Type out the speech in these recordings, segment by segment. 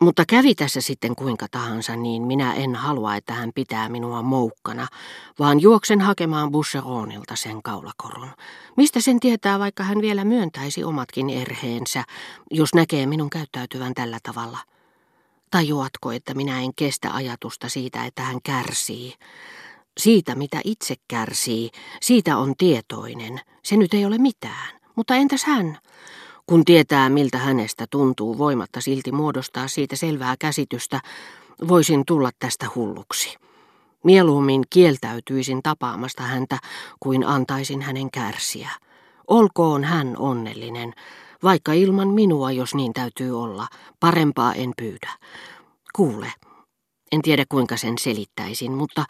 Mutta kävi tässä sitten kuinka tahansa, niin minä en halua, että hän pitää minua moukkana, vaan juoksen hakemaan Boucheronilta sen kaulakorun. Mistä sen tietää, vaikka hän vielä myöntäisi omatkin erheensä, jos näkee minun käyttäytyvän tällä tavalla? Tajuatko, että minä en kestä ajatusta siitä, että hän kärsii? Siitä, mitä itse kärsii, siitä on tietoinen. Se nyt ei ole mitään. Mutta entäs hän? Kun tietää, miltä hänestä tuntuu voimatta silti muodostaa siitä selvää käsitystä, voisin tulla tästä hulluksi. Mieluummin kieltäytyisin tapaamasta häntä, kuin antaisin hänen kärsiä. Olkoon hän onnellinen, vaikka ilman minua, jos niin täytyy olla. Parempaa en pyydä. Kuule, en tiedä kuinka sen selittäisin, mutta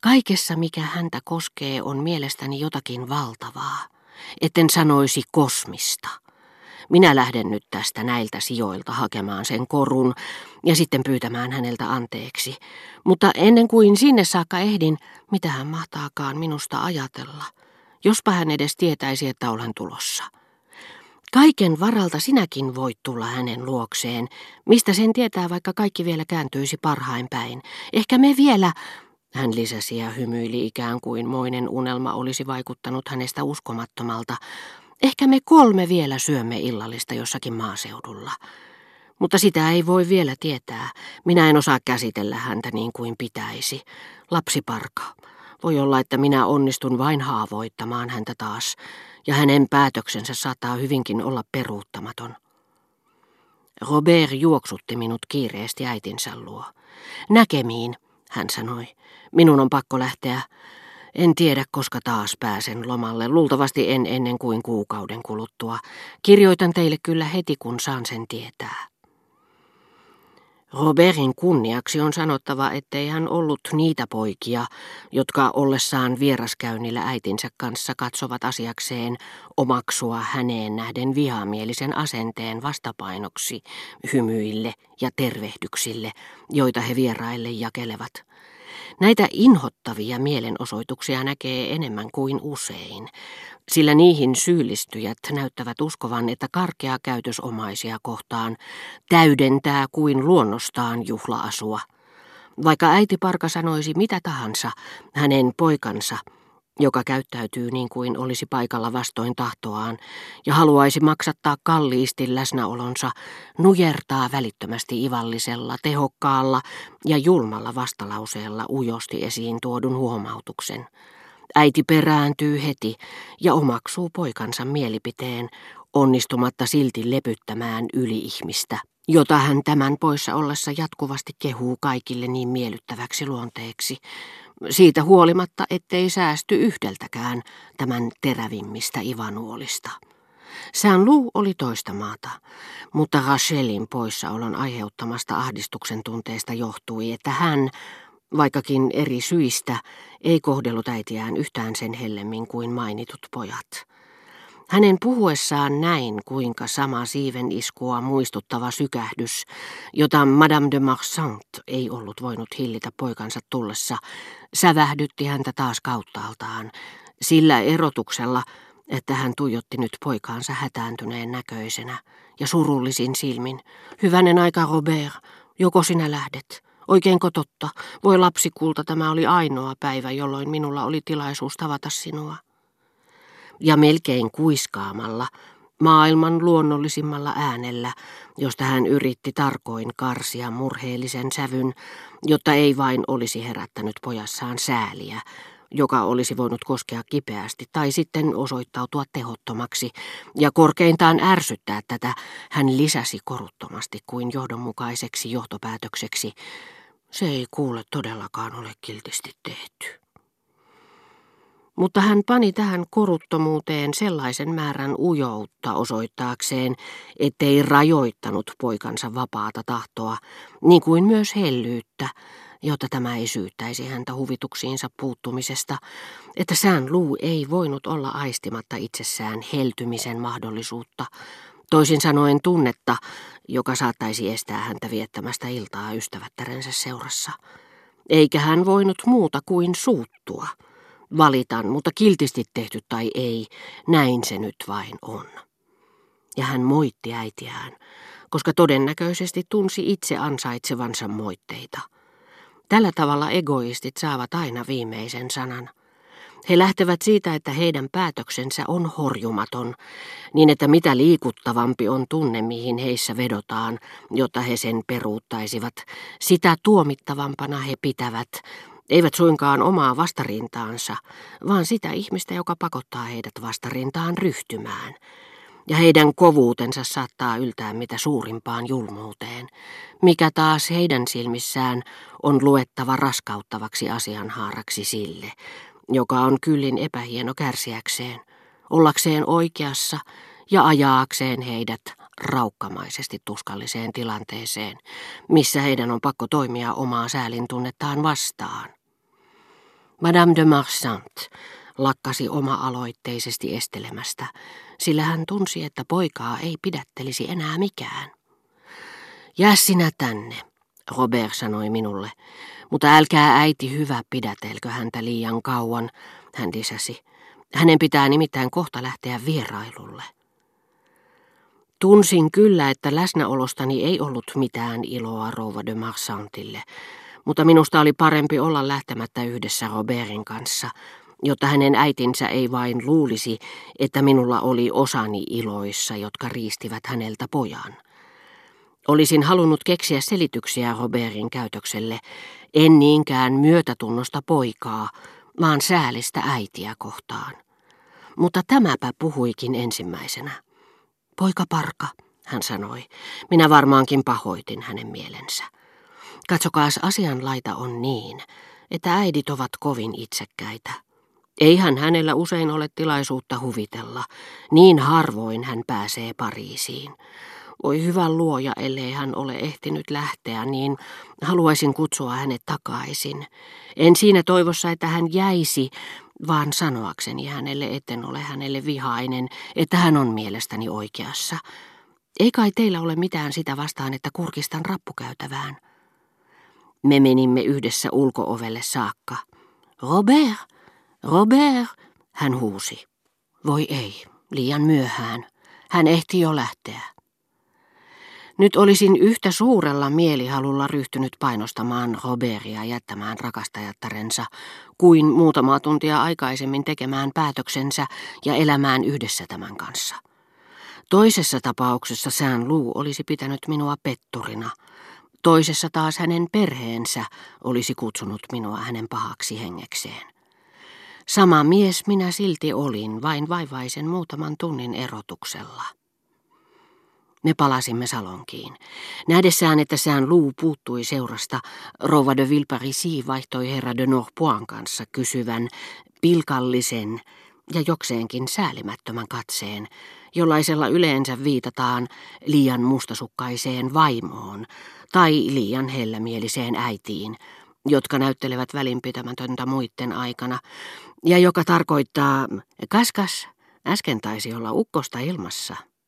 kaikessa mikä häntä koskee on mielestäni jotakin valtavaa. Etten sanoisi kosmista. Minä lähden nyt tästä näiltä sijoilta hakemaan sen korun ja sitten pyytämään häneltä anteeksi. Mutta ennen kuin sinne saakka ehdin, mitä hän mahtaakaan minusta ajatella. Jospa hän edes tietäisi, että olen tulossa. Kaiken varalta sinäkin voit tulla hänen luokseen, mistä sen tietää, vaikka kaikki vielä kääntyisi parhain päin. Ehkä me vielä, hän lisäsi ja hymyili ikään kuin moinen unelma olisi vaikuttanut hänestä uskomattomalta, Ehkä me kolme vielä syömme illallista jossakin maaseudulla. Mutta sitä ei voi vielä tietää. Minä en osaa käsitellä häntä niin kuin pitäisi. Lapsiparka. Voi olla, että minä onnistun vain haavoittamaan häntä taas, ja hänen päätöksensä saattaa hyvinkin olla peruuttamaton. Robert juoksutti minut kiireesti äitinsä luo. Näkemiin, hän sanoi. Minun on pakko lähteä. En tiedä, koska taas pääsen lomalle. Luultavasti en ennen kuin kuukauden kuluttua. Kirjoitan teille kyllä heti, kun saan sen tietää. Robertin kunniaksi on sanottava, ettei hän ollut niitä poikia, jotka ollessaan vieraskäynnillä äitinsä kanssa katsovat asiakseen omaksua häneen nähden vihamielisen asenteen vastapainoksi hymyille ja tervehdyksille, joita he vieraille jakelevat. Näitä inhottavia mielenosoituksia näkee enemmän kuin usein, sillä niihin syyllistyjät näyttävät uskovan, että karkea käytös omaisia kohtaan täydentää kuin luonnostaan juhlaasua. Vaikka äiti Parka sanoisi mitä tahansa, hänen poikansa – joka käyttäytyy niin kuin olisi paikalla vastoin tahtoaan ja haluaisi maksattaa kalliisti läsnäolonsa, nujertaa välittömästi ivallisella, tehokkaalla ja julmalla vastalauseella ujosti esiin tuodun huomautuksen. Äiti perääntyy heti ja omaksuu poikansa mielipiteen, onnistumatta silti lepyttämään yli-ihmistä, jota hän tämän poissa ollessa jatkuvasti kehuu kaikille niin miellyttäväksi luonteeksi, siitä huolimatta, ettei säästy yhdeltäkään tämän terävimmistä ivanuolista. Sään luu oli toista maata, mutta Rachelin poissaolon aiheuttamasta ahdistuksen tunteesta johtui, että hän, vaikkakin eri syistä, ei kohdellut äitiään yhtään sen hellemmin kuin mainitut pojat. Hänen puhuessaan näin, kuinka sama siiven iskua muistuttava sykähdys, jota Madame de Marsant ei ollut voinut hillitä poikansa tullessa, sävähdytti häntä taas kauttaaltaan, sillä erotuksella, että hän tuijotti nyt poikaansa hätääntyneen näköisenä ja surullisin silmin. Hyvänen aika, Robert, joko sinä lähdet? Oikeinko totta? Voi lapsikulta, tämä oli ainoa päivä, jolloin minulla oli tilaisuus tavata sinua ja melkein kuiskaamalla, maailman luonnollisimmalla äänellä, josta hän yritti tarkoin karsia murheellisen sävyn, jotta ei vain olisi herättänyt pojassaan sääliä, joka olisi voinut koskea kipeästi tai sitten osoittautua tehottomaksi, ja korkeintaan ärsyttää tätä hän lisäsi koruttomasti kuin johdonmukaiseksi johtopäätökseksi. Se ei kuule todellakaan ole kiltisti tehty. Mutta hän pani tähän koruttomuuteen sellaisen määrän ujoutta osoittaakseen, ettei rajoittanut poikansa vapaata tahtoa, niin kuin myös hellyyttä, jotta tämä ei syyttäisi häntä huvituksiinsa puuttumisesta, että sään luu ei voinut olla aistimatta itsessään heltymisen mahdollisuutta, toisin sanoen tunnetta, joka saattaisi estää häntä viettämästä iltaa ystävättärensä seurassa. Eikä hän voinut muuta kuin suuttua – Valitan, mutta kiltisti tehty tai ei, näin se nyt vain on. Ja hän moitti äitiään, koska todennäköisesti tunsi itse ansaitsevansa moitteita. Tällä tavalla egoistit saavat aina viimeisen sanan. He lähtevät siitä, että heidän päätöksensä on horjumaton, niin että mitä liikuttavampi on tunne, mihin heissä vedotaan, jotta he sen peruuttaisivat, sitä tuomittavampana he pitävät, eivät suinkaan omaa vastarintaansa, vaan sitä ihmistä, joka pakottaa heidät vastarintaan ryhtymään. Ja heidän kovuutensa saattaa yltää mitä suurimpaan julmuuteen, mikä taas heidän silmissään on luettava raskauttavaksi asianhaaraksi sille, joka on kyllin epähieno kärsiäkseen, ollakseen oikeassa ja ajaakseen heidät raukkamaisesti tuskalliseen tilanteeseen, missä heidän on pakko toimia omaa säälintunnettaan vastaan. Madame de Marsant lakkasi oma-aloitteisesti estelemästä, sillä hän tunsi, että poikaa ei pidättelisi enää mikään. Jää sinä tänne, Robert sanoi minulle, mutta älkää äiti hyvä pidätelkö häntä liian kauan, hän lisäsi. Hänen pitää nimittäin kohta lähteä vierailulle. Tunsin kyllä, että läsnäolostani ei ollut mitään iloa rouva de Marsantille, mutta minusta oli parempi olla lähtemättä yhdessä Robertin kanssa, jotta hänen äitinsä ei vain luulisi, että minulla oli osani iloissa, jotka riistivät häneltä pojan. Olisin halunnut keksiä selityksiä Robertin käytökselle, en niinkään myötätunnosta poikaa, vaan säälistä äitiä kohtaan. Mutta tämäpä puhuikin ensimmäisenä. Poika parka, hän sanoi. Minä varmaankin pahoitin hänen mielensä. Katsokaas asianlaita on niin, että äidit ovat kovin itsekkäitä. Eihän hänellä usein ole tilaisuutta huvitella, niin harvoin hän pääsee Pariisiin. Voi hyvä luoja, ellei hän ole ehtinyt lähteä, niin haluaisin kutsua hänet takaisin. En siinä toivossa, että hän jäisi, vaan sanoakseni hänelle, etten ole hänelle vihainen, että hän on mielestäni oikeassa. Ei kai teillä ole mitään sitä vastaan, että kurkistan rappukäytävään. Me menimme yhdessä ulkoovelle saakka. Robert, Robert, hän huusi. Voi ei, liian myöhään. Hän ehti jo lähteä. Nyt olisin yhtä suurella mielihalulla ryhtynyt painostamaan Robertia jättämään rakastajattarensa kuin muutamaa tuntia aikaisemmin tekemään päätöksensä ja elämään yhdessä tämän kanssa. Toisessa tapauksessa sään luu olisi pitänyt minua petturina. Toisessa taas hänen perheensä olisi kutsunut minua hänen pahaksi hengekseen. Sama mies minä silti olin, vain vaivaisen muutaman tunnin erotuksella. Me palasimme salonkiin. Nähdessään, että sään luu puuttui seurasta, Rova de Vilparisi vaihtoi herra de Norpoin kanssa kysyvän, pilkallisen ja jokseenkin säälimättömän katseen, jollaisella yleensä viitataan liian mustasukkaiseen vaimoon tai liian hellämieliseen äitiin, jotka näyttelevät välinpitämätöntä muitten aikana, ja joka tarkoittaa, kaskas, äsken taisi olla ukkosta ilmassa.